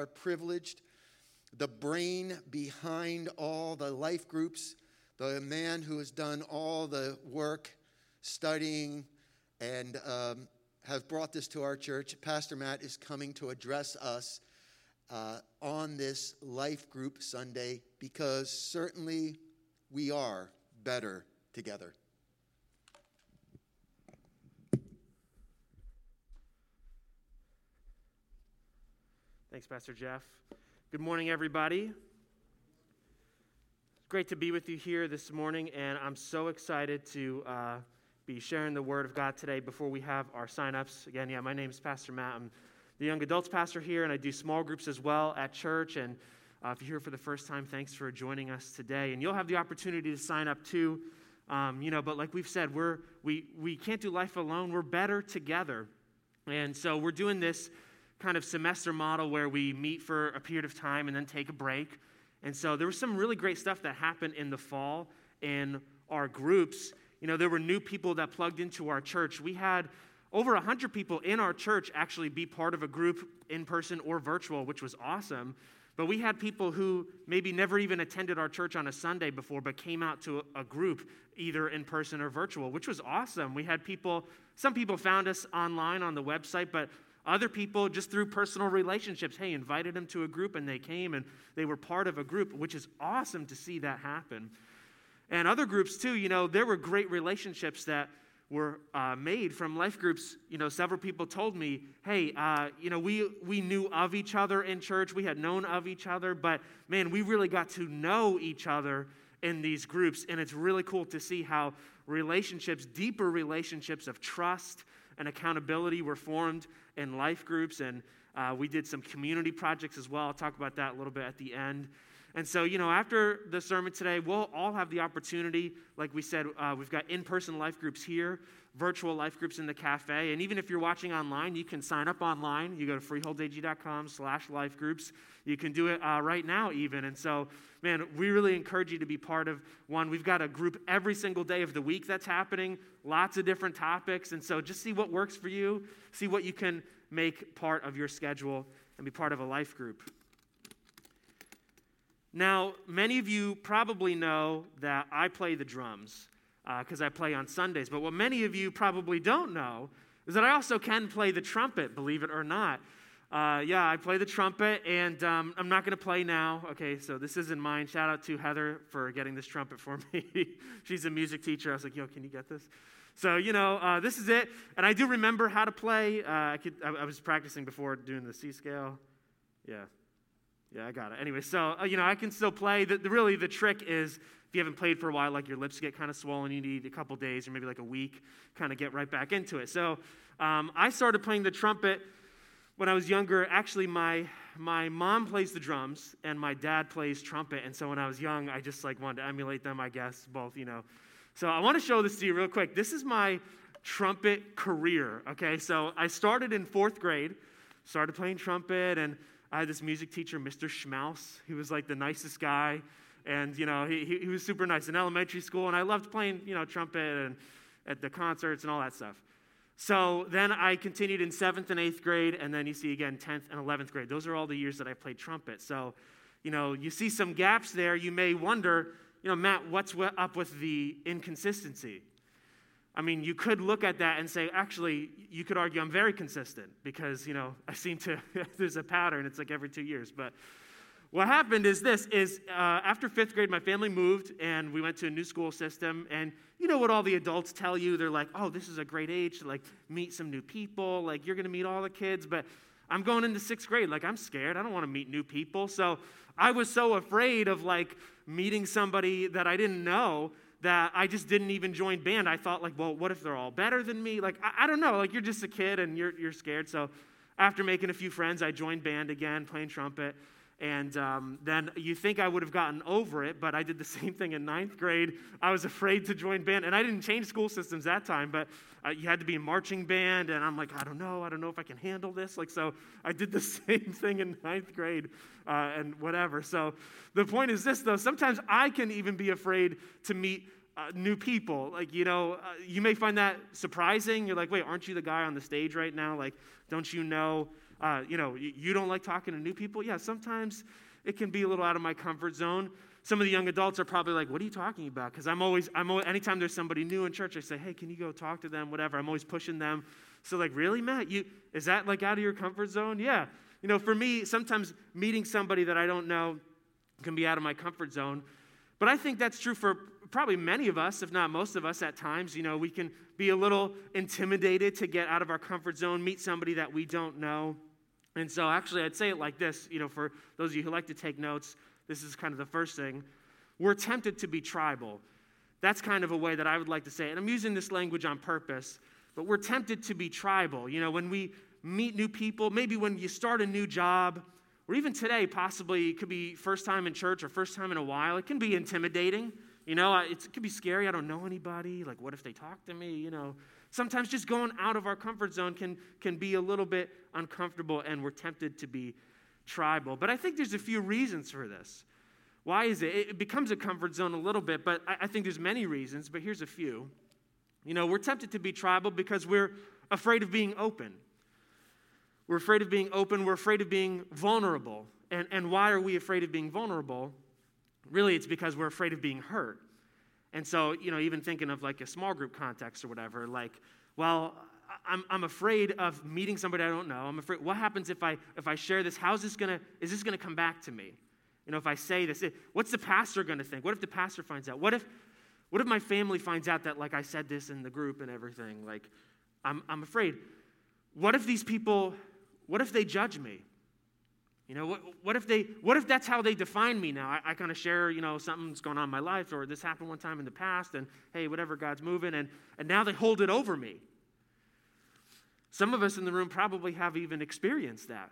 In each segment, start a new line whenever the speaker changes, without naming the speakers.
are privileged. The brain behind all the life groups, the man who has done all the work studying and um, have brought this to our church, Pastor Matt is coming to address us uh, on this life group Sunday because certainly we are better together.
Thanks, Pastor Jeff. Good morning, everybody. It's great to be with you here this morning, and I'm so excited to uh, be sharing the Word of God today before we have our sign-ups. Again, yeah, my name is Pastor Matt. I'm the young adults pastor here, and I do small groups as well at church. And uh, if you're here for the first time, thanks for joining us today. And you'll have the opportunity to sign up too. Um, you know, but like we've said, we're we we can't do life alone. We're better together, and so we're doing this kind of semester model where we meet for a period of time and then take a break. And so there was some really great stuff that happened in the fall in our groups. You know, there were new people that plugged into our church. We had over 100 people in our church actually be part of a group in person or virtual, which was awesome. But we had people who maybe never even attended our church on a Sunday before, but came out to a group either in person or virtual, which was awesome. We had people, some people found us online on the website, but other people, just through personal relationships, hey, invited them to a group and they came and they were part of a group, which is awesome to see that happen. And other groups, too, you know, there were great relationships that were uh, made from life groups. You know, several people told me, hey, uh, you know, we, we knew of each other in church, we had known of each other, but man, we really got to know each other in these groups. And it's really cool to see how relationships, deeper relationships of trust and accountability were formed in life groups. And uh, we did some community projects as well. I'll talk about that a little bit at the end. And so, you know, after the sermon today, we'll all have the opportunity, like we said, uh, we've got in person life groups here, virtual life groups in the cafe. And even if you're watching online, you can sign up online. You go to freeholdag.com slash life groups. You can do it uh, right now, even. And so, man, we really encourage you to be part of one. We've got a group every single day of the week that's happening, lots of different topics. And so just see what works for you, see what you can make part of your schedule, and be part of a life group. Now, many of you probably know that I play the drums because uh, I play on Sundays. But what many of you probably don't know is that I also can play the trumpet, believe it or not. Uh, yeah, I play the trumpet, and um, I'm not going to play now. Okay, so this isn't mine. Shout out to Heather for getting this trumpet for me. She's a music teacher. I was like, yo, can you get this? So, you know, uh, this is it. And I do remember how to play. Uh, I, could, I, I was practicing before doing the C scale. Yeah, yeah, I got it. Anyway, so, uh, you know, I can still play. The, the, really, the trick is if you haven't played for a while, like your lips get kind of swollen, you need a couple days or maybe like a week, kind of get right back into it. So um, I started playing the trumpet when I was younger. Actually, my, my mom plays the drums and my dad plays trumpet. And so when I was young, I just like wanted to emulate them, I guess, both, you know. So I want to show this to you real quick. This is my trumpet career, okay? So I started in fourth grade, started playing trumpet and I had this music teacher, Mr. Schmaus. He was like the nicest guy. And, you know, he, he was super nice in elementary school. And I loved playing, you know, trumpet and at the concerts and all that stuff. So then I continued in seventh and eighth grade. And then you see again, 10th and 11th grade. Those are all the years that I played trumpet. So, you know, you see some gaps there. You may wonder, you know, Matt, what's up with the inconsistency? I mean, you could look at that and say, actually, you could argue I'm very consistent because, you know, I seem to, there's a pattern. It's like every two years. But what happened is this, is uh, after fifth grade, my family moved and we went to a new school system. And you know what all the adults tell you? They're like, oh, this is a great age to like meet some new people. Like you're going to meet all the kids. But I'm going into sixth grade. Like I'm scared. I don't want to meet new people. So I was so afraid of like meeting somebody that I didn't know that I just didn't even join band. I thought, like, well, what if they're all better than me? Like, I, I don't know. Like, you're just a kid and you're, you're scared. So, after making a few friends, I joined band again, playing trumpet. And um, then you think I would have gotten over it, but I did the same thing in ninth grade. I was afraid to join band, and I didn't change school systems that time, but uh, you had to be in marching band, and I'm like, I don't know, I don't know if I can handle this. Like, so I did the same thing in ninth grade uh, and whatever. So the point is this, though, sometimes I can even be afraid to meet uh, new people. Like, you know, uh, you may find that surprising. You're like, wait, aren't you the guy on the stage right now? Like, don't you know Uh, you know, you don't like talking to new people? Yeah, sometimes it can be a little out of my comfort zone. Some of the young adults are probably like, "What are you talking about?" Because I'm always, I'm always, anytime there's somebody new in church, I say, "Hey, can you go talk to them?" Whatever. I'm always pushing them. So like, really, Matt? You is that like out of your comfort zone? Yeah. You know, for me, sometimes meeting somebody that I don't know can be out of my comfort zone. But I think that's true for probably many of us, if not most of us, at times. You know, we can be a little intimidated to get out of our comfort zone, meet somebody that we don't know. And so, actually, I'd say it like this you know, for those of you who like to take notes, this is kind of the first thing. We're tempted to be tribal. That's kind of a way that I would like to say it. And I'm using this language on purpose, but we're tempted to be tribal. You know, when we meet new people, maybe when you start a new job, or even today, possibly it could be first time in church or first time in a while, it can be intimidating. You know, it could be scary. I don't know anybody. Like, what if they talk to me? You know, sometimes just going out of our comfort zone can, can be a little bit uncomfortable and we're tempted to be tribal. But I think there's a few reasons for this. Why is it? It becomes a comfort zone a little bit, but I, I think there's many reasons, but here's a few. You know, we're tempted to be tribal because we're afraid of being open. We're afraid of being open. We're afraid of being vulnerable. And, and why are we afraid of being vulnerable? Really, it's because we're afraid of being hurt. And so, you know, even thinking of like a small group context or whatever, like, well, I'm, I'm afraid of meeting somebody I don't know. I'm afraid, what happens if I, if I share this? How's this gonna, is this gonna come back to me? You know, if I say this, what's the pastor gonna think? What if the pastor finds out? What if, what if my family finds out that, like, I said this in the group and everything? Like, I'm, I'm afraid. What if these people what if they judge me? You know, what, what, if they, what if that's how they define me now? I, I kind of share, you know, something's going on in my life or this happened one time in the past and hey, whatever, God's moving, and, and now they hold it over me. Some of us in the room probably have even experienced that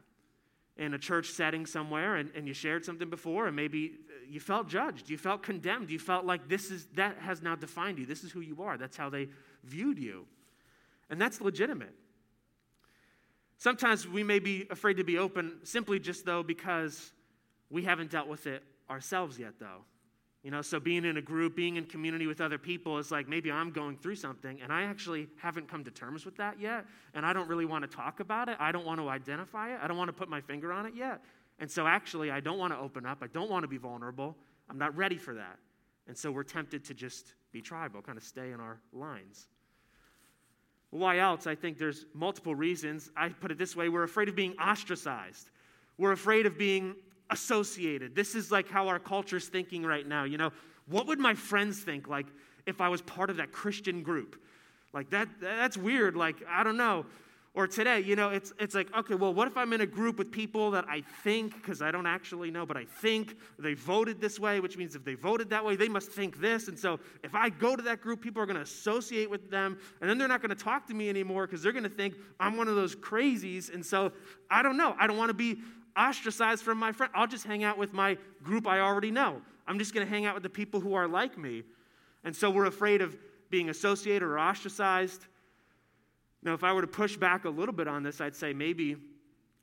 in a church setting somewhere and, and you shared something before and maybe uh, you felt judged, you felt condemned, you felt like this is that has now defined you. This is who you are. That's how they viewed you. And that's legitimate. Sometimes we may be afraid to be open simply just though because we haven't dealt with it ourselves yet though. You know, so being in a group, being in community with other people is like maybe I'm going through something and I actually haven't come to terms with that yet. And I don't really want to talk about it. I don't want to identify it. I don't want to put my finger on it yet. And so actually, I don't want to open up. I don't want to be vulnerable. I'm not ready for that. And so we're tempted to just be tribal, kind of stay in our lines. Why else? I think there's multiple reasons. I put it this way we're afraid of being ostracized, we're afraid of being associated. This is like how our culture's thinking right now. You know, what would my friends think like if I was part of that Christian group? Like that that's weird. Like I don't know. Or today, you know, it's, it's like, okay, well, what if I'm in a group with people that I think, because I don't actually know, but I think they voted this way, which means if they voted that way, they must think this. And so if I go to that group, people are going to associate with them, and then they're not going to talk to me anymore because they're going to think I'm one of those crazies. And so I don't know. I don't want to be ostracized from my friend. I'll just hang out with my group I already know. I'm just going to hang out with the people who are like me. And so we're afraid of being associated or ostracized. Now, if I were to push back a little bit on this, I'd say maybe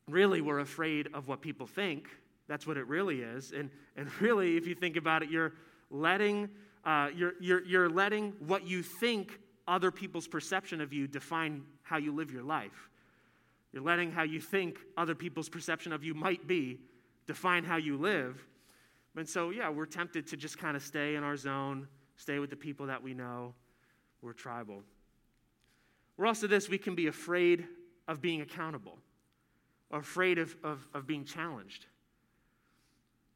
really we're afraid of what people think. That's what it really is. And, and really, if you think about it, you're letting, uh, you're, you're, you're letting what you think other people's perception of you define how you live your life. You're letting how you think other people's perception of you might be define how you live. And so, yeah, we're tempted to just kind of stay in our zone, stay with the people that we know. We're tribal. We're also this we can be afraid of being accountable, or afraid of, of, of being challenged.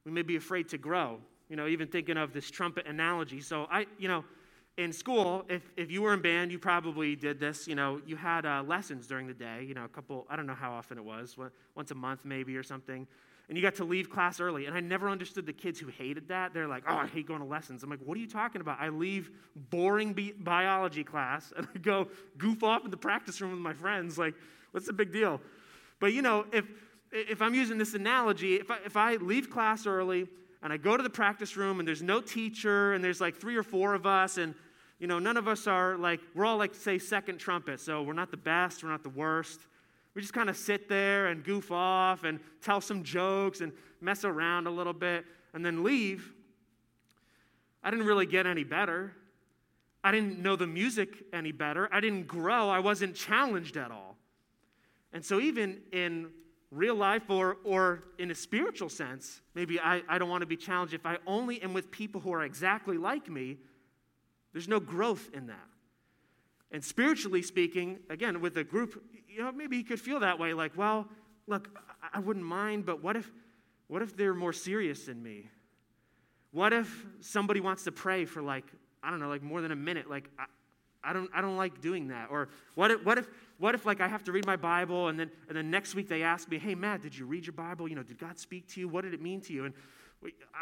We may be afraid to grow. You know, even thinking of this trumpet analogy. So, I, you know, in school, if, if you were in band, you probably did this. You know, you had uh, lessons during the day, you know, a couple, I don't know how often it was, once a month maybe or something and you got to leave class early. And I never understood the kids who hated that. They're like, oh, I hate going to lessons. I'm like, what are you talking about? I leave boring bi- biology class and I go goof off in the practice room with my friends. Like, what's the big deal? But you know, if, if I'm using this analogy, if I, if I leave class early and I go to the practice room and there's no teacher and there's like three or four of us and you know, none of us are like, we're all like, say, second trumpet. So we're not the best, we're not the worst. We just kind of sit there and goof off and tell some jokes and mess around a little bit and then leave. I didn't really get any better. I didn't know the music any better. I didn't grow. I wasn't challenged at all. And so, even in real life or, or in a spiritual sense, maybe I, I don't want to be challenged. If I only am with people who are exactly like me, there's no growth in that. And spiritually speaking, again, with a group, you know, maybe you could feel that way like, well, look, I wouldn't mind, but what if, what if they're more serious than me? What if somebody wants to pray for like, I don't know, like more than a minute? Like, I, I don't, I don't like doing that. Or what if, what if, what if like I have to read my Bible and then, and then next week they ask me, hey, Matt, did you read your Bible? You know, did God speak to you? What did it mean to you? And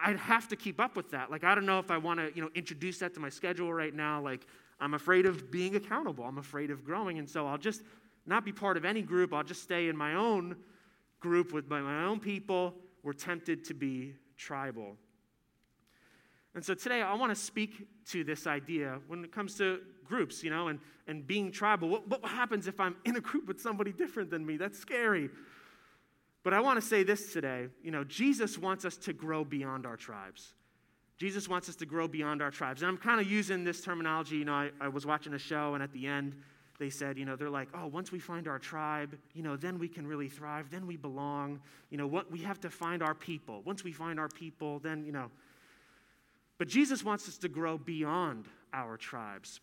I'd have to keep up with that. Like, I don't know if I want to, you know, introduce that to my schedule right now. Like, I'm afraid of being accountable. I'm afraid of growing. And so I'll just not be part of any group. I'll just stay in my own group with my, own people. We're tempted to be tribal. And so today I want to speak to this idea when it comes to groups, you know, and, and being tribal. What, what happens if I'm in a group with somebody different than me? That's scary. But I want to say this today. You know, Jesus wants us to grow beyond our tribes. Jesus wants us to grow beyond our tribes. And I'm kind of using this terminology. You know, I, I was watching a show, and at the end, they said, you know, they're like, oh, once we find our tribe, you know, then we can really thrive. Then we belong. You know, what we have to find our people. Once we find our people, then, you know. But Jesus wants us to grow beyond our tribes.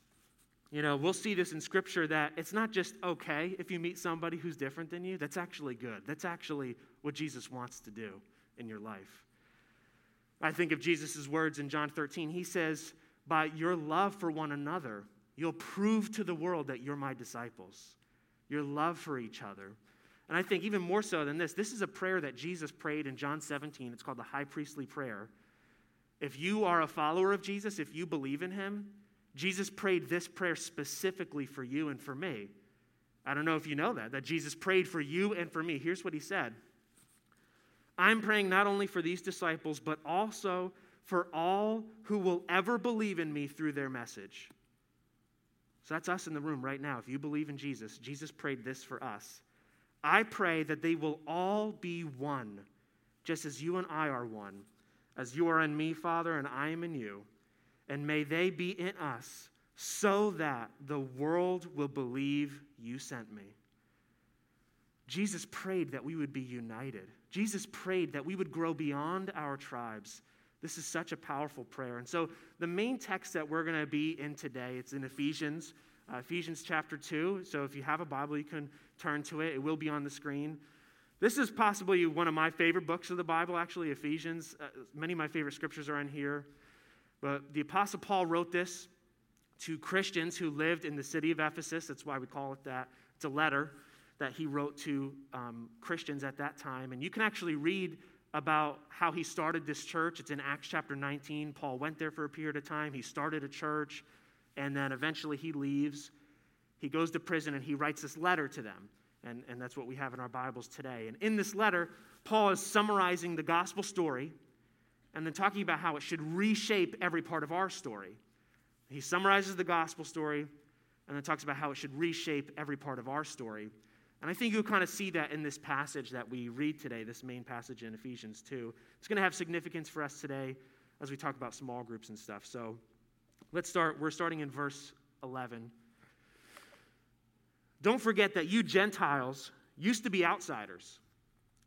You know, we'll see this in Scripture that it's not just okay if you meet somebody who's different than you. That's actually good. That's actually what Jesus wants to do in your life. I think of Jesus' words in John 13. He says, By your love for one another, you'll prove to the world that you're my disciples. Your love for each other. And I think even more so than this, this is a prayer that Jesus prayed in John 17. It's called the high priestly prayer. If you are a follower of Jesus, if you believe in him, Jesus prayed this prayer specifically for you and for me. I don't know if you know that, that Jesus prayed for you and for me. Here's what he said I'm praying not only for these disciples, but also for all who will ever believe in me through their message. So that's us in the room right now. If you believe in Jesus, Jesus prayed this for us. I pray that they will all be one, just as you and I are one, as you are in me, Father, and I am in you and may they be in us, so that the world will believe you sent me. Jesus prayed that we would be united. Jesus prayed that we would grow beyond our tribes. This is such a powerful prayer. And so, the main text that we're going to be in today, it's in Ephesians, uh, Ephesians chapter 2. So, if you have a Bible, you can turn to it. It will be on the screen. This is possibly one of my favorite books of the Bible, actually, Ephesians. Uh, many of my favorite scriptures are in here. But the Apostle Paul wrote this to Christians who lived in the city of Ephesus. That's why we call it that. It's a letter that he wrote to um, Christians at that time. And you can actually read about how he started this church. It's in Acts chapter 19. Paul went there for a period of time. He started a church, and then eventually he leaves. He goes to prison and he writes this letter to them. And, and that's what we have in our Bibles today. And in this letter, Paul is summarizing the gospel story and then talking about how it should reshape every part of our story. He summarizes the gospel story and then talks about how it should reshape every part of our story. And I think you'll kind of see that in this passage that we read today, this main passage in Ephesians 2. It's going to have significance for us today as we talk about small groups and stuff. So let's start. We're starting in verse 11. Don't forget that you Gentiles used to be outsiders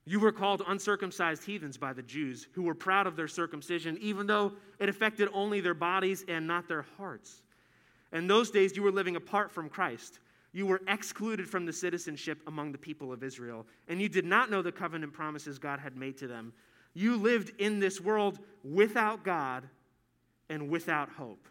you were called uncircumcised heathens by the Jews, who were proud of their circumcision, even though it affected only their bodies and not their hearts. In those days, you were living apart from Christ. You were excluded from the citizenship among the people of Israel, and you did not know the covenant promises God had made to them. You lived in this world without God and without hope.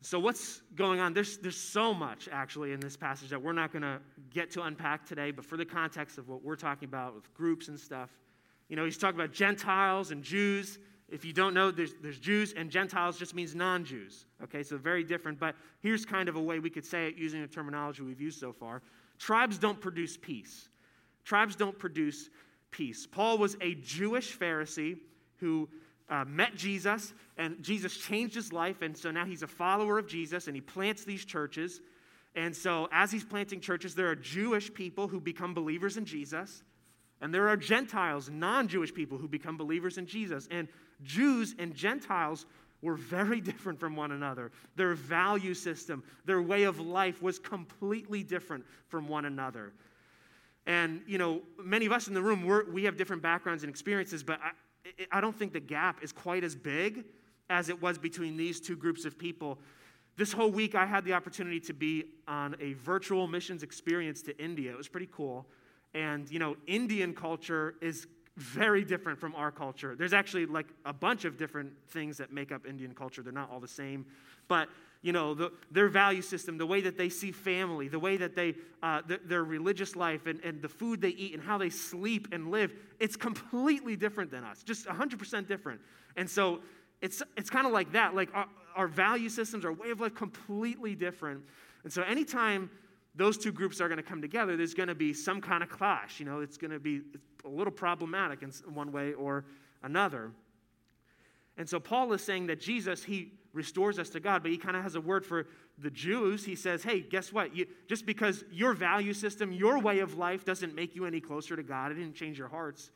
So, what's going on? There's, there's so much actually in this passage that we're not going to get to unpack today, but for the context of what we're talking about with groups and stuff, you know, he's talking about Gentiles and Jews. If you don't know, there's, there's Jews and Gentiles just means non Jews. Okay, so very different, but here's kind of a way we could say it using the terminology we've used so far. Tribes don't produce peace. Tribes don't produce peace. Paul was a Jewish Pharisee who uh, met Jesus, and Jesus changed his life. And so now he's a follower of Jesus, and he plants these churches. And so, as he's planting churches, there are Jewish people who become believers in Jesus, and there are Gentiles, non Jewish people, who become believers in Jesus. And Jews and Gentiles were very different from one another. Their value system, their way of life was completely different from one another. And, you know, many of us in the room, we have different backgrounds and experiences, but I, I don't think the gap is quite as big as it was between these two groups of people. This whole week, I had the opportunity to be on a virtual missions experience to India. It was pretty cool. And, you know, Indian culture is very different from our culture. There's actually like a bunch of different things that make up Indian culture. They're not all the same. But, you know, the, their value system, the way that they see family, the way that they, uh, the, their religious life, and, and the food they eat, and how they sleep and live, it's completely different than us, just 100% different. And so it's, it's kind of like that. Like our, our value systems, our way of life, completely different. And so anytime those two groups are going to come together, there's going to be some kind of clash. You know, it's going to be a little problematic in one way or another. And so Paul is saying that Jesus, he restores us to God, but he kind of has a word for the Jews. He says, hey, guess what? You, just because your value system, your way of life doesn't make you any closer to God, it didn't change your hearts.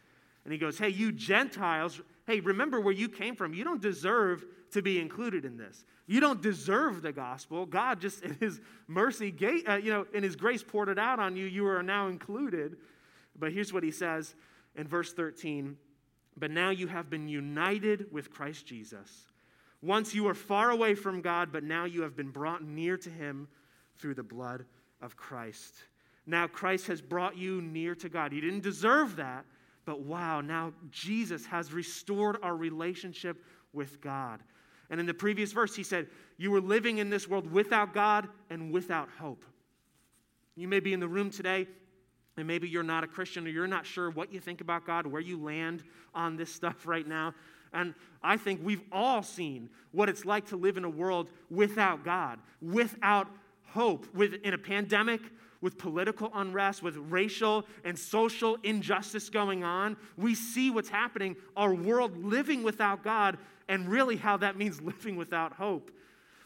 And he goes, hey, you Gentiles, hey, remember where you came from. You don't deserve to be included in this. You don't deserve the gospel. God just in his mercy, uh, you know, in his grace poured it out on you. You are now included. But here's what he says in verse 13 But now you have been united with Christ Jesus. Once you were far away from God, but now you have been brought near to him through the blood of Christ. Now Christ has brought you near to God. You didn't deserve that, but wow, now Jesus has restored our relationship with God. And in the previous verse, he said, You were living in this world without God and without hope. You may be in the room today and maybe you're not a Christian or you're not sure what you think about God, where you land on this stuff right now. And I think we've all seen what it's like to live in a world without God, without hope, with, in a pandemic, with political unrest, with racial and social injustice going on. We see what's happening, our world living without God, and really how that means living without hope.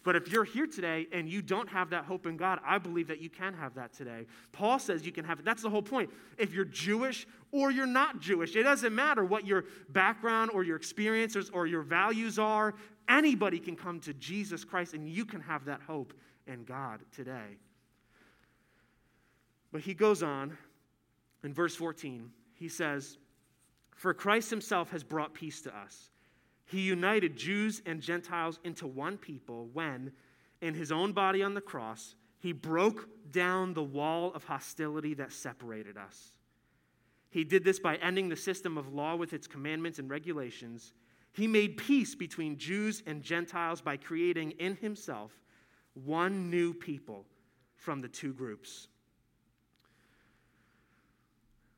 But if you're here today and you don't have that hope in God, I believe that you can have that today. Paul says you can have it. That's the whole point. If you're Jewish or you're not Jewish, it doesn't matter what your background or your experiences or your values are. Anybody can come to Jesus Christ and you can have that hope in God today. But he goes on in verse 14. He says, For Christ himself has brought peace to us he united Jews and Gentiles into one people when, in his own body on the cross, he broke down the wall of hostility that separated us. He did this by ending the system of law with its commandments and regulations. He made peace between Jews and Gentiles by creating in himself one new people from the two groups.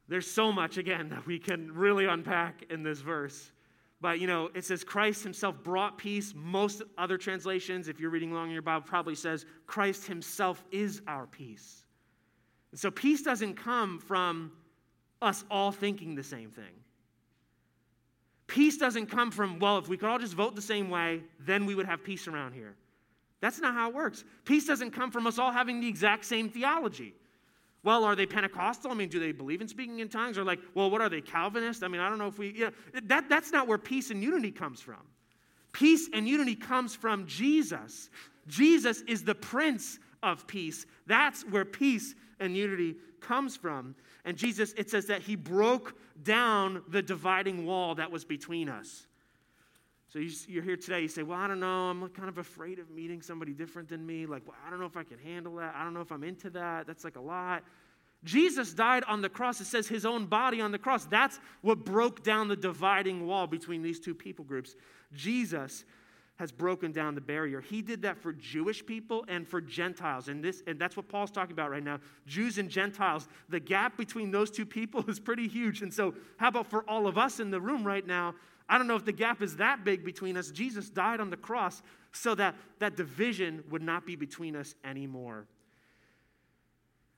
There's so much, again, that we can really unpack in this verse. But, you know, it says Christ himself brought peace. Most other translations, if you're reading along in your Bible, probably says Christ himself is our peace. And so peace doesn't come from us all thinking the same thing. Peace doesn't come from, well, if we could all just vote the same way, then we would have peace around here. That's not how it works. Peace doesn't come from us all having the exact same theology. Well, are they Pentecostal? I mean, do they believe in speaking in tongues? Or like, well, what are they, Calvinist? I mean, I don't know if we, you know, that, that's not where peace and unity comes from. Peace and unity comes from Jesus. Jesus is the Prince of Peace. That's where peace and unity comes from. And Jesus, it says that he broke down the dividing wall that was between us. So you're here today, you say, Well, I don't know, I'm kind of afraid of meeting somebody different than me. Like, well, I don't know if I can handle that. I don't know if I'm into that. That's like a lot. Jesus died on the cross. It says his own body on the cross. That's what broke down the dividing wall between these two people groups. Jesus has broken down the barrier. He did that for Jewish people and for Gentiles. And this and that's what Paul's talking about right now. Jews and Gentiles. The gap between those two people is pretty huge. And so, how about for all of us in the room right now? I don't know if the gap is that big between us. Jesus died on the cross so that that division would not be between us anymore.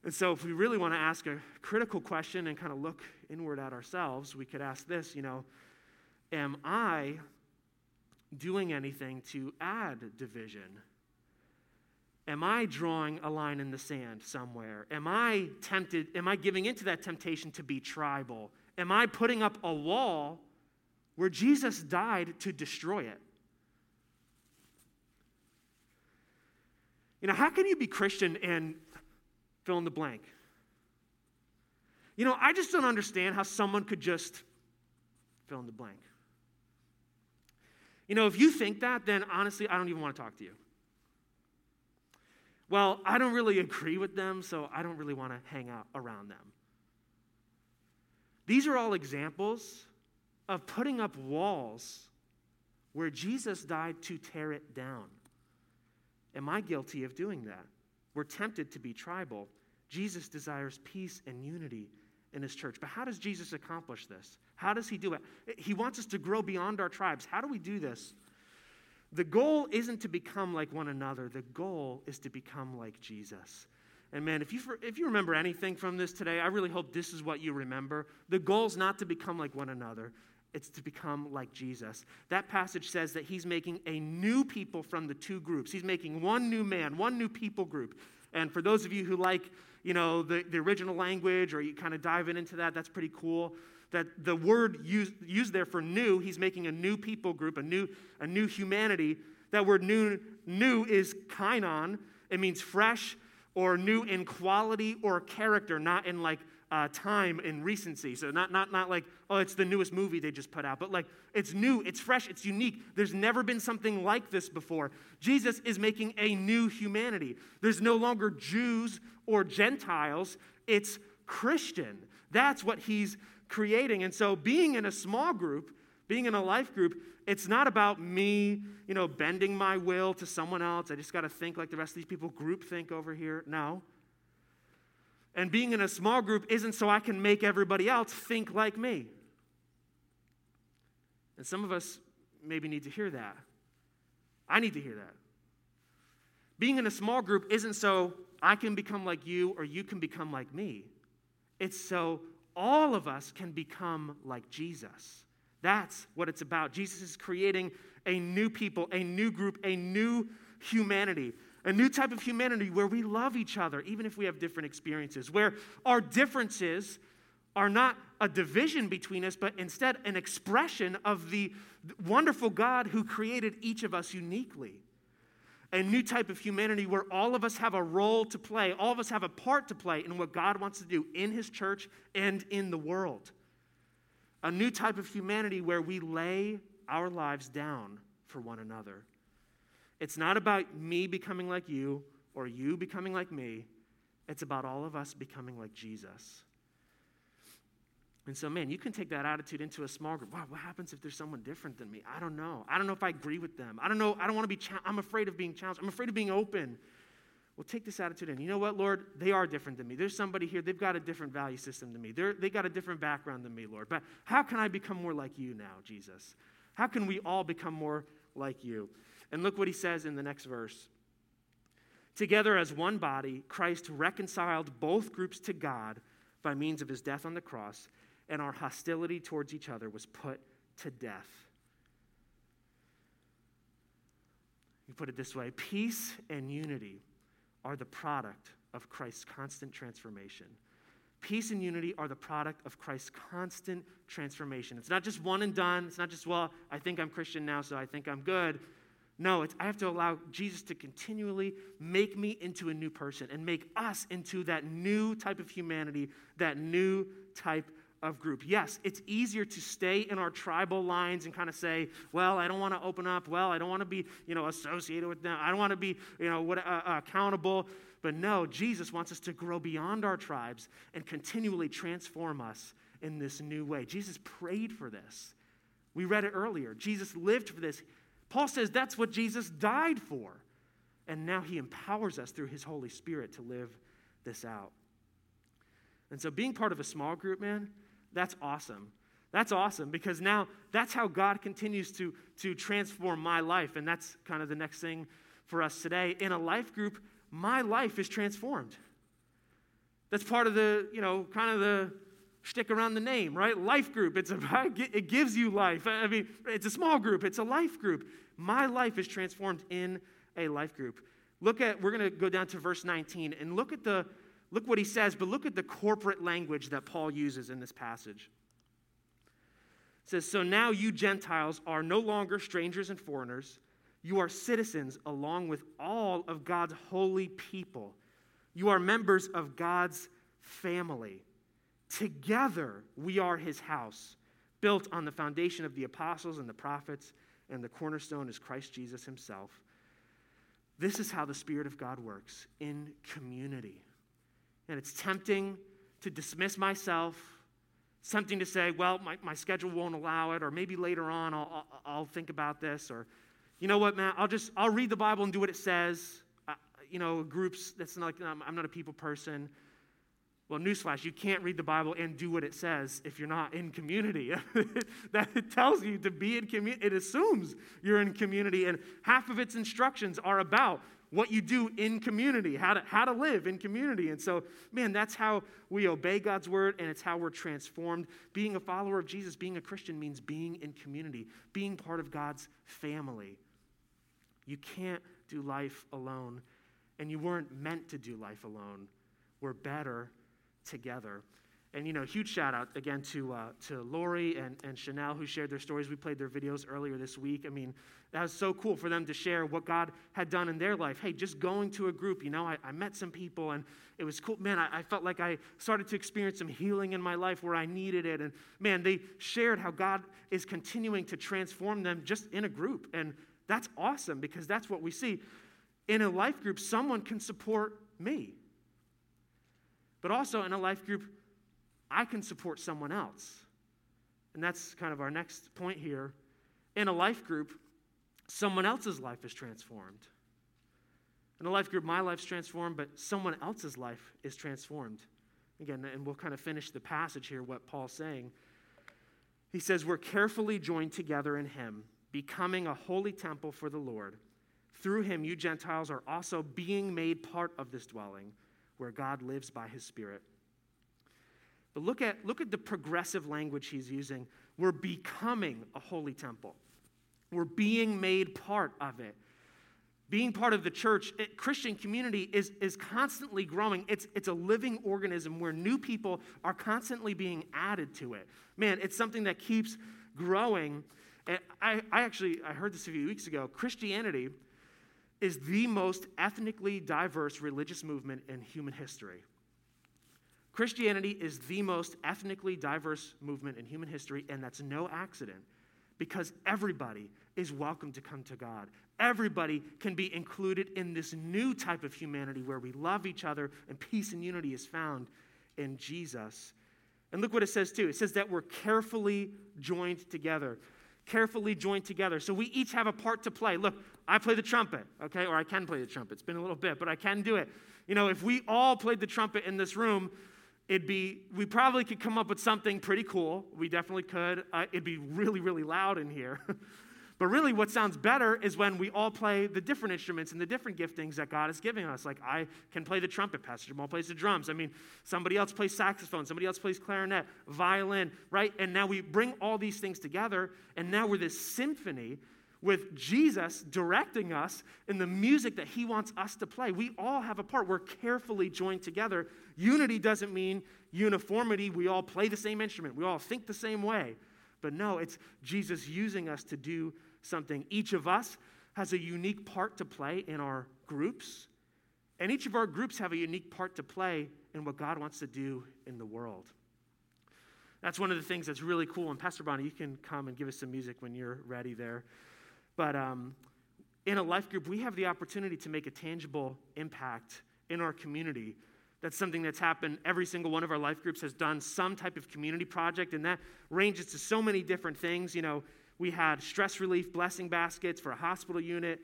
And so, if we really want to ask a critical question and kind of look inward at ourselves, we could ask this you know, am I doing anything to add division? Am I drawing a line in the sand somewhere? Am I tempted? Am I giving into that temptation to be tribal? Am I putting up a wall where Jesus died to destroy it. You know, how can you be Christian and fill in the blank? You know, I just don't understand how someone could just fill in the blank. You know, if you think that, then honestly, I don't even want to talk to you. Well, I don't really agree with them, so I don't really want to hang out around them. These are all examples of putting up walls where Jesus died to tear it down. Am I guilty of doing that? We're tempted to be tribal. Jesus desires peace and unity in his church. But how does Jesus accomplish this? How does he do it? He wants us to grow beyond our tribes. How do we do this? The goal isn't to become like one another, the goal is to become like Jesus. And man, if you, if you remember anything from this today, I really hope this is what you remember. The goal is not to become like one another, it's to become like Jesus. That passage says that he's making a new people from the two groups. He's making one new man, one new people group. And for those of you who like, you know, the, the original language or you kind of dive into that, that's pretty cool that the word used, used there for new, he's making a new people group, a new, a new humanity. That word new, new is kainon. It means fresh or new in quality or character, not in like uh, time and recency. So not, not, not like, oh, it's the newest movie they just put out, but like it's new, it's fresh, it's unique. There's never been something like this before. Jesus is making a new humanity. There's no longer Jews or Gentiles, it's Christian. That's what he's creating. And so being in a small group, being in a life group, it's not about me, you know, bending my will to someone else. I just got to think like the rest of these people group think over here. No. And being in a small group isn't so I can make everybody else think like me. And some of us maybe need to hear that. I need to hear that. Being in a small group isn't so I can become like you or you can become like me. It's so all of us can become like Jesus. That's what it's about. Jesus is creating a new people, a new group, a new humanity, a new type of humanity where we love each other, even if we have different experiences, where our differences are not a division between us, but instead an expression of the wonderful God who created each of us uniquely a new type of humanity where all of us have a role to play, all of us have a part to play in what God wants to do in His church and in the world. A new type of humanity where we lay our lives down for one another. It's not about me becoming like you or you becoming like me, it's about all of us becoming like Jesus. And so, man, you can take that attitude into a small group. Wow, what happens if there's someone different than me? I don't know. I don't know if I agree with them. I don't know. I don't want to be, I'm afraid of being challenged. I'm afraid of being open. Well, take this attitude in. You know what, Lord? They are different than me. There's somebody here, they've got a different value system than me. They're, they got a different background than me, Lord. But how can I become more like you now, Jesus? How can we all become more like you? And look what he says in the next verse. Together as one body, Christ reconciled both groups to God by means of his death on the cross and our hostility towards each other was put to death. You put it this way peace and unity are the product of Christ's constant transformation. Peace and unity are the product of Christ's constant transformation. It's not just one and done. It's not just, well, I think I'm Christian now, so I think I'm good. No, it's, I have to allow Jesus to continually make me into a new person and make us into that new type of humanity, that new type of group. Yes, it's easier to stay in our tribal lines and kind of say, well, I don't want to open up. Well, I don't want to be, you know, associated with them. I don't want to be, you know, what, uh, uh, accountable. But no, Jesus wants us to grow beyond our tribes and continually transform us in this new way. Jesus prayed for this. We read it earlier. Jesus lived for this. Paul says that's what Jesus died for. And now he empowers us through his Holy Spirit to live this out. And so being part of a small group, man, that's awesome. That's awesome because now that's how God continues to, to transform my life. And that's kind of the next thing for us today. In a life group, my life is transformed. That's part of the, you know, kind of the stick around the name, right? Life group. It's about, it gives you life. I mean, it's a small group, it's a life group. My life is transformed in a life group. Look at, we're going to go down to verse 19 and look at the, Look what he says, but look at the corporate language that Paul uses in this passage. It says, So now you Gentiles are no longer strangers and foreigners. You are citizens along with all of God's holy people. You are members of God's family. Together, we are his house, built on the foundation of the apostles and the prophets, and the cornerstone is Christ Jesus himself. This is how the Spirit of God works in community. And it's tempting to dismiss myself. It's tempting to say, well, my, my schedule won't allow it, or maybe later on I'll, I'll, I'll think about this, or you know what, Matt, I'll just, I'll read the Bible and do what it says. Uh, you know, groups, that's not I'm not a people person. Well, newsflash, you can't read the Bible and do what it says if you're not in community. that it tells you to be in community. It assumes you're in community, and half of its instructions are about what you do in community, how to, how to live in community. And so, man, that's how we obey God's word, and it's how we're transformed. Being a follower of Jesus, being a Christian, means being in community, being part of God's family. You can't do life alone, and you weren't meant to do life alone. We're better together. And, you know, huge shout out again to, uh, to Lori and, and Chanel who shared their stories. We played their videos earlier this week. I mean, that was so cool for them to share what God had done in their life. Hey, just going to a group, you know, I, I met some people and it was cool. Man, I, I felt like I started to experience some healing in my life where I needed it. And man, they shared how God is continuing to transform them just in a group. And that's awesome because that's what we see. In a life group, someone can support me. But also in a life group, I can support someone else. And that's kind of our next point here. In a life group, someone else's life is transformed. In a life group, my life's transformed, but someone else's life is transformed. Again, and we'll kind of finish the passage here, what Paul's saying. He says, We're carefully joined together in Him, becoming a holy temple for the Lord. Through Him, you Gentiles are also being made part of this dwelling where God lives by his Spirit. But look at, look at the progressive language he's using. We're becoming a holy temple, we're being made part of it. Being part of the church, it, Christian community is, is constantly growing. It's, it's a living organism where new people are constantly being added to it. Man, it's something that keeps growing. And I, I actually I heard this a few weeks ago. Christianity is the most ethnically diverse religious movement in human history. Christianity is the most ethnically diverse movement in human history, and that's no accident because everybody is welcome to come to God. Everybody can be included in this new type of humanity where we love each other and peace and unity is found in Jesus. And look what it says too it says that we're carefully joined together carefully joined together. So we each have a part to play. Look, I play the trumpet, okay, or I can play the trumpet. It's been a little bit, but I can do it. You know, if we all played the trumpet in this room, it'd be, we probably could come up with something pretty cool. We definitely could. Uh, it'd be really, really loud in here. But really, what sounds better is when we all play the different instruments and the different giftings that God is giving us. Like, I can play the trumpet, Pastor Jamal plays the drums. I mean, somebody else plays saxophone, somebody else plays clarinet, violin, right? And now we bring all these things together, and now we're this symphony with Jesus directing us in the music that He wants us to play. We all have a part. We're carefully joined together. Unity doesn't mean uniformity. We all play the same instrument, we all think the same way. But no, it's Jesus using us to do something. Each of us has a unique part to play in our groups, and each of our groups have a unique part to play in what God wants to do in the world. That's one of the things that's really cool. And Pastor Bonnie, you can come and give us some music when you're ready there. But um, in a life group, we have the opportunity to make a tangible impact in our community. That's something that's happened. Every single one of our life groups has done some type of community project, and that ranges to so many different things. You know, we had stress relief blessing baskets for a hospital unit,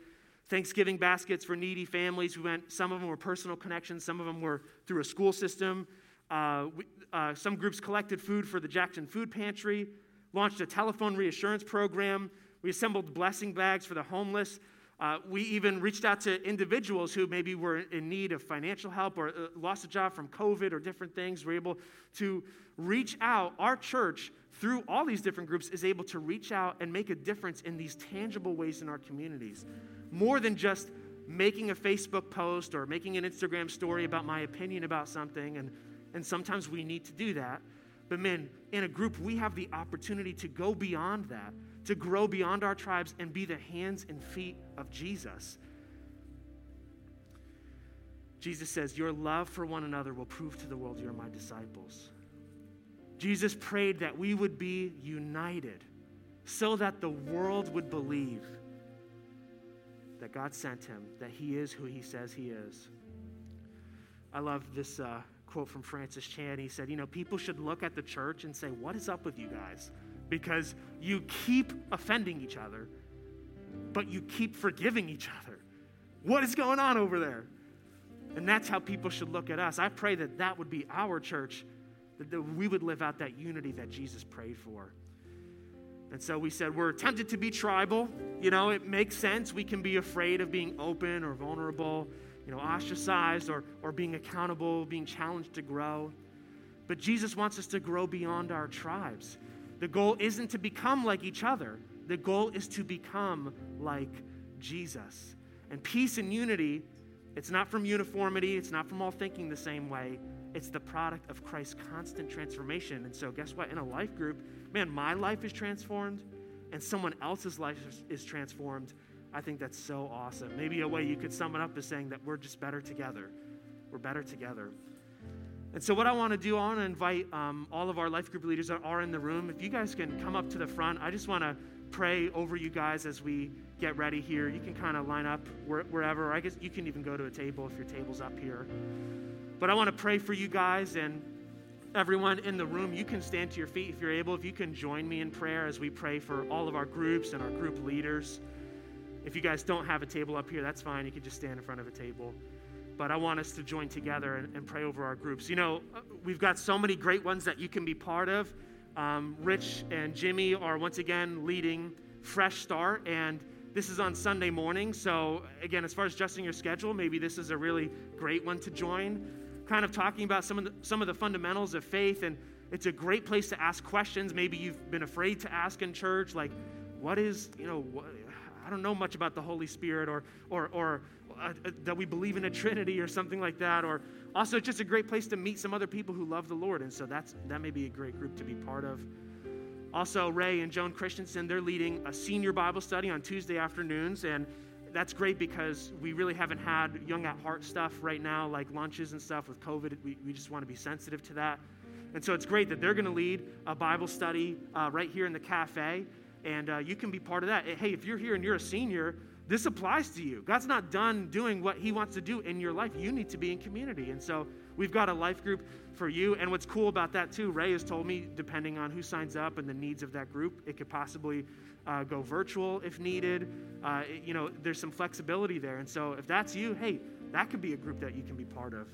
Thanksgiving baskets for needy families. We went, some of them were personal connections, some of them were through a school system. Uh, we, uh, some groups collected food for the Jackson Food Pantry, launched a telephone reassurance program. We assembled blessing bags for the homeless. Uh, we even reached out to individuals who maybe were in need of financial help or uh, lost a job from COVID or different things. We're able to reach out. Our church through all these different groups, is able to reach out and make a difference in these tangible ways in our communities. More than just making a Facebook post or making an Instagram story about my opinion about something. And, and sometimes we need to do that. But man, in a group, we have the opportunity to go beyond that, to grow beyond our tribes and be the hands and feet of Jesus. Jesus says, Your love for one another will prove to the world you're my disciples. Jesus prayed that we would be united so that the world would believe that God sent him, that he is who he says he is. I love this uh, quote from Francis Chan. He said, You know, people should look at the church and say, What is up with you guys? Because you keep offending each other, but you keep forgiving each other. What is going on over there? And that's how people should look at us. I pray that that would be our church, that we would live out that unity that Jesus prayed for. And so we said, we're tempted to be tribal. You know, it makes sense. We can be afraid of being open or vulnerable, you know, ostracized or, or being accountable, being challenged to grow. But Jesus wants us to grow beyond our tribes. The goal isn't to become like each other, the goal is to become like Jesus. And peace and unity it's not from uniformity, it's not from all thinking the same way. It's the product of Christ's constant transformation. And so, guess what? In a life group, man, my life is transformed and someone else's life is transformed. I think that's so awesome. Maybe a way you could sum it up is saying that we're just better together. We're better together. And so, what I want to do, I want to invite um, all of our life group leaders that are in the room. If you guys can come up to the front, I just want to pray over you guys as we get ready here. You can kind of line up wherever. I guess you can even go to a table if your table's up here. But I want to pray for you guys and everyone in the room. You can stand to your feet if you're able. If you can join me in prayer as we pray for all of our groups and our group leaders. If you guys don't have a table up here, that's fine. You can just stand in front of a table. But I want us to join together and, and pray over our groups. You know, we've got so many great ones that you can be part of. Um, Rich and Jimmy are once again leading Fresh Start, and this is on Sunday morning, so again, as far as adjusting your schedule, maybe this is a really great one to join. Kind of talking about some of the, some of the fundamentals of faith, and it's a great place to ask questions. Maybe you've been afraid to ask in church, like, what is, you know, what, don't know much about the Holy Spirit, or or or uh, uh, that we believe in a Trinity, or something like that. Or also, it's just a great place to meet some other people who love the Lord, and so that's that may be a great group to be part of. Also, Ray and Joan Christensen, they're leading a senior Bible study on Tuesday afternoons. And that's great because we really haven't had young at heart stuff right now, like lunches and stuff with COVID. We, we just want to be sensitive to that. And so it's great that they're going to lead a Bible study uh, right here in the cafe. And uh, you can be part of that. Hey, if you're here and you're a senior, this applies to you. God's not done doing what He wants to do in your life. You need to be in community. And so we've got a life group for you. And what's cool about that, too, Ray has told me, depending on who signs up and the needs of that group, it could possibly uh, go virtual if needed. Uh, it, you know, there's some flexibility there. And so if that's you, hey, that could be a group that you can be part of.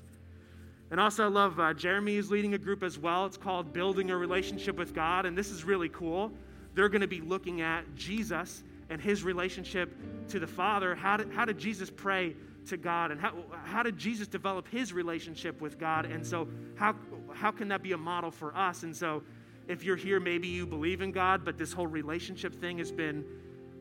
And also, I love uh, Jeremy is leading a group as well. It's called Building a Relationship with God. And this is really cool. They're going to be looking at Jesus and his relationship to the Father. How did, how did Jesus pray to God? And how, how did Jesus develop his relationship with God? And so, how, how can that be a model for us? And so, if you're here, maybe you believe in God, but this whole relationship thing has been,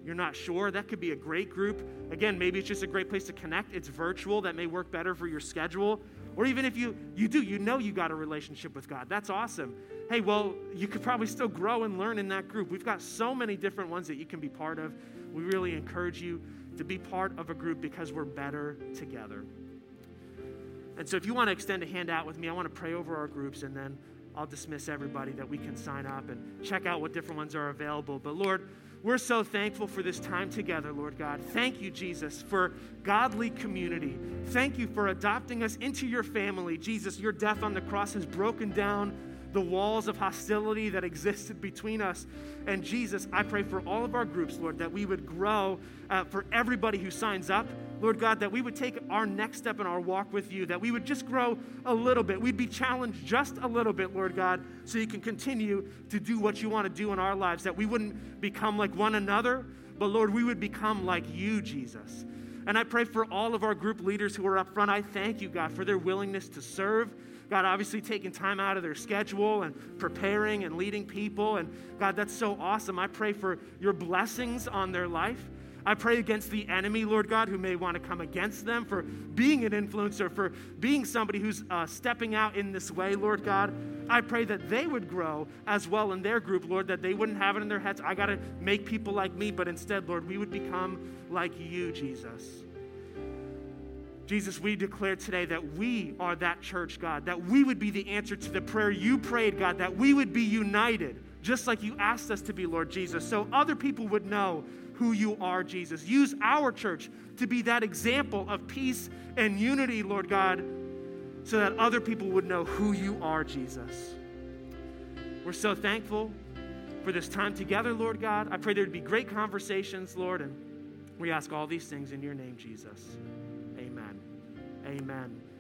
you're not sure, that could be a great group. Again, maybe it's just a great place to connect. It's virtual, that may work better for your schedule. Or even if you, you do, you know you got a relationship with God. That's awesome. Hey, well, you could probably still grow and learn in that group. We've got so many different ones that you can be part of. We really encourage you to be part of a group because we're better together. And so if you want to extend a hand out with me, I want to pray over our groups and then I'll dismiss everybody that we can sign up and check out what different ones are available. But Lord, we're so thankful for this time together, Lord God. Thank you, Jesus, for godly community. Thank you for adopting us into your family. Jesus, your death on the cross has broken down the walls of hostility that existed between us. And Jesus, I pray for all of our groups, Lord, that we would grow uh, for everybody who signs up. Lord God, that we would take our next step in our walk with you, that we would just grow a little bit. We'd be challenged just a little bit, Lord God, so you can continue to do what you want to do in our lives, that we wouldn't become like one another, but Lord, we would become like you, Jesus. And I pray for all of our group leaders who are up front. I thank you, God, for their willingness to serve God, obviously taking time out of their schedule and preparing and leading people. And God, that's so awesome. I pray for your blessings on their life. I pray against the enemy, Lord God, who may want to come against them for being an influencer, for being somebody who's uh, stepping out in this way, Lord God. I pray that they would grow as well in their group, Lord, that they wouldn't have it in their heads, I got to make people like me, but instead, Lord, we would become like you, Jesus. Jesus, we declare today that we are that church, God, that we would be the answer to the prayer you prayed, God, that we would be united, just like you asked us to be, Lord Jesus, so other people would know who you are, Jesus. Use our church to be that example of peace and unity, Lord God, so that other people would know who you are, Jesus. We're so thankful for this time together, Lord God. I pray there'd be great conversations, Lord, and we ask all these things in your name, Jesus. Amen.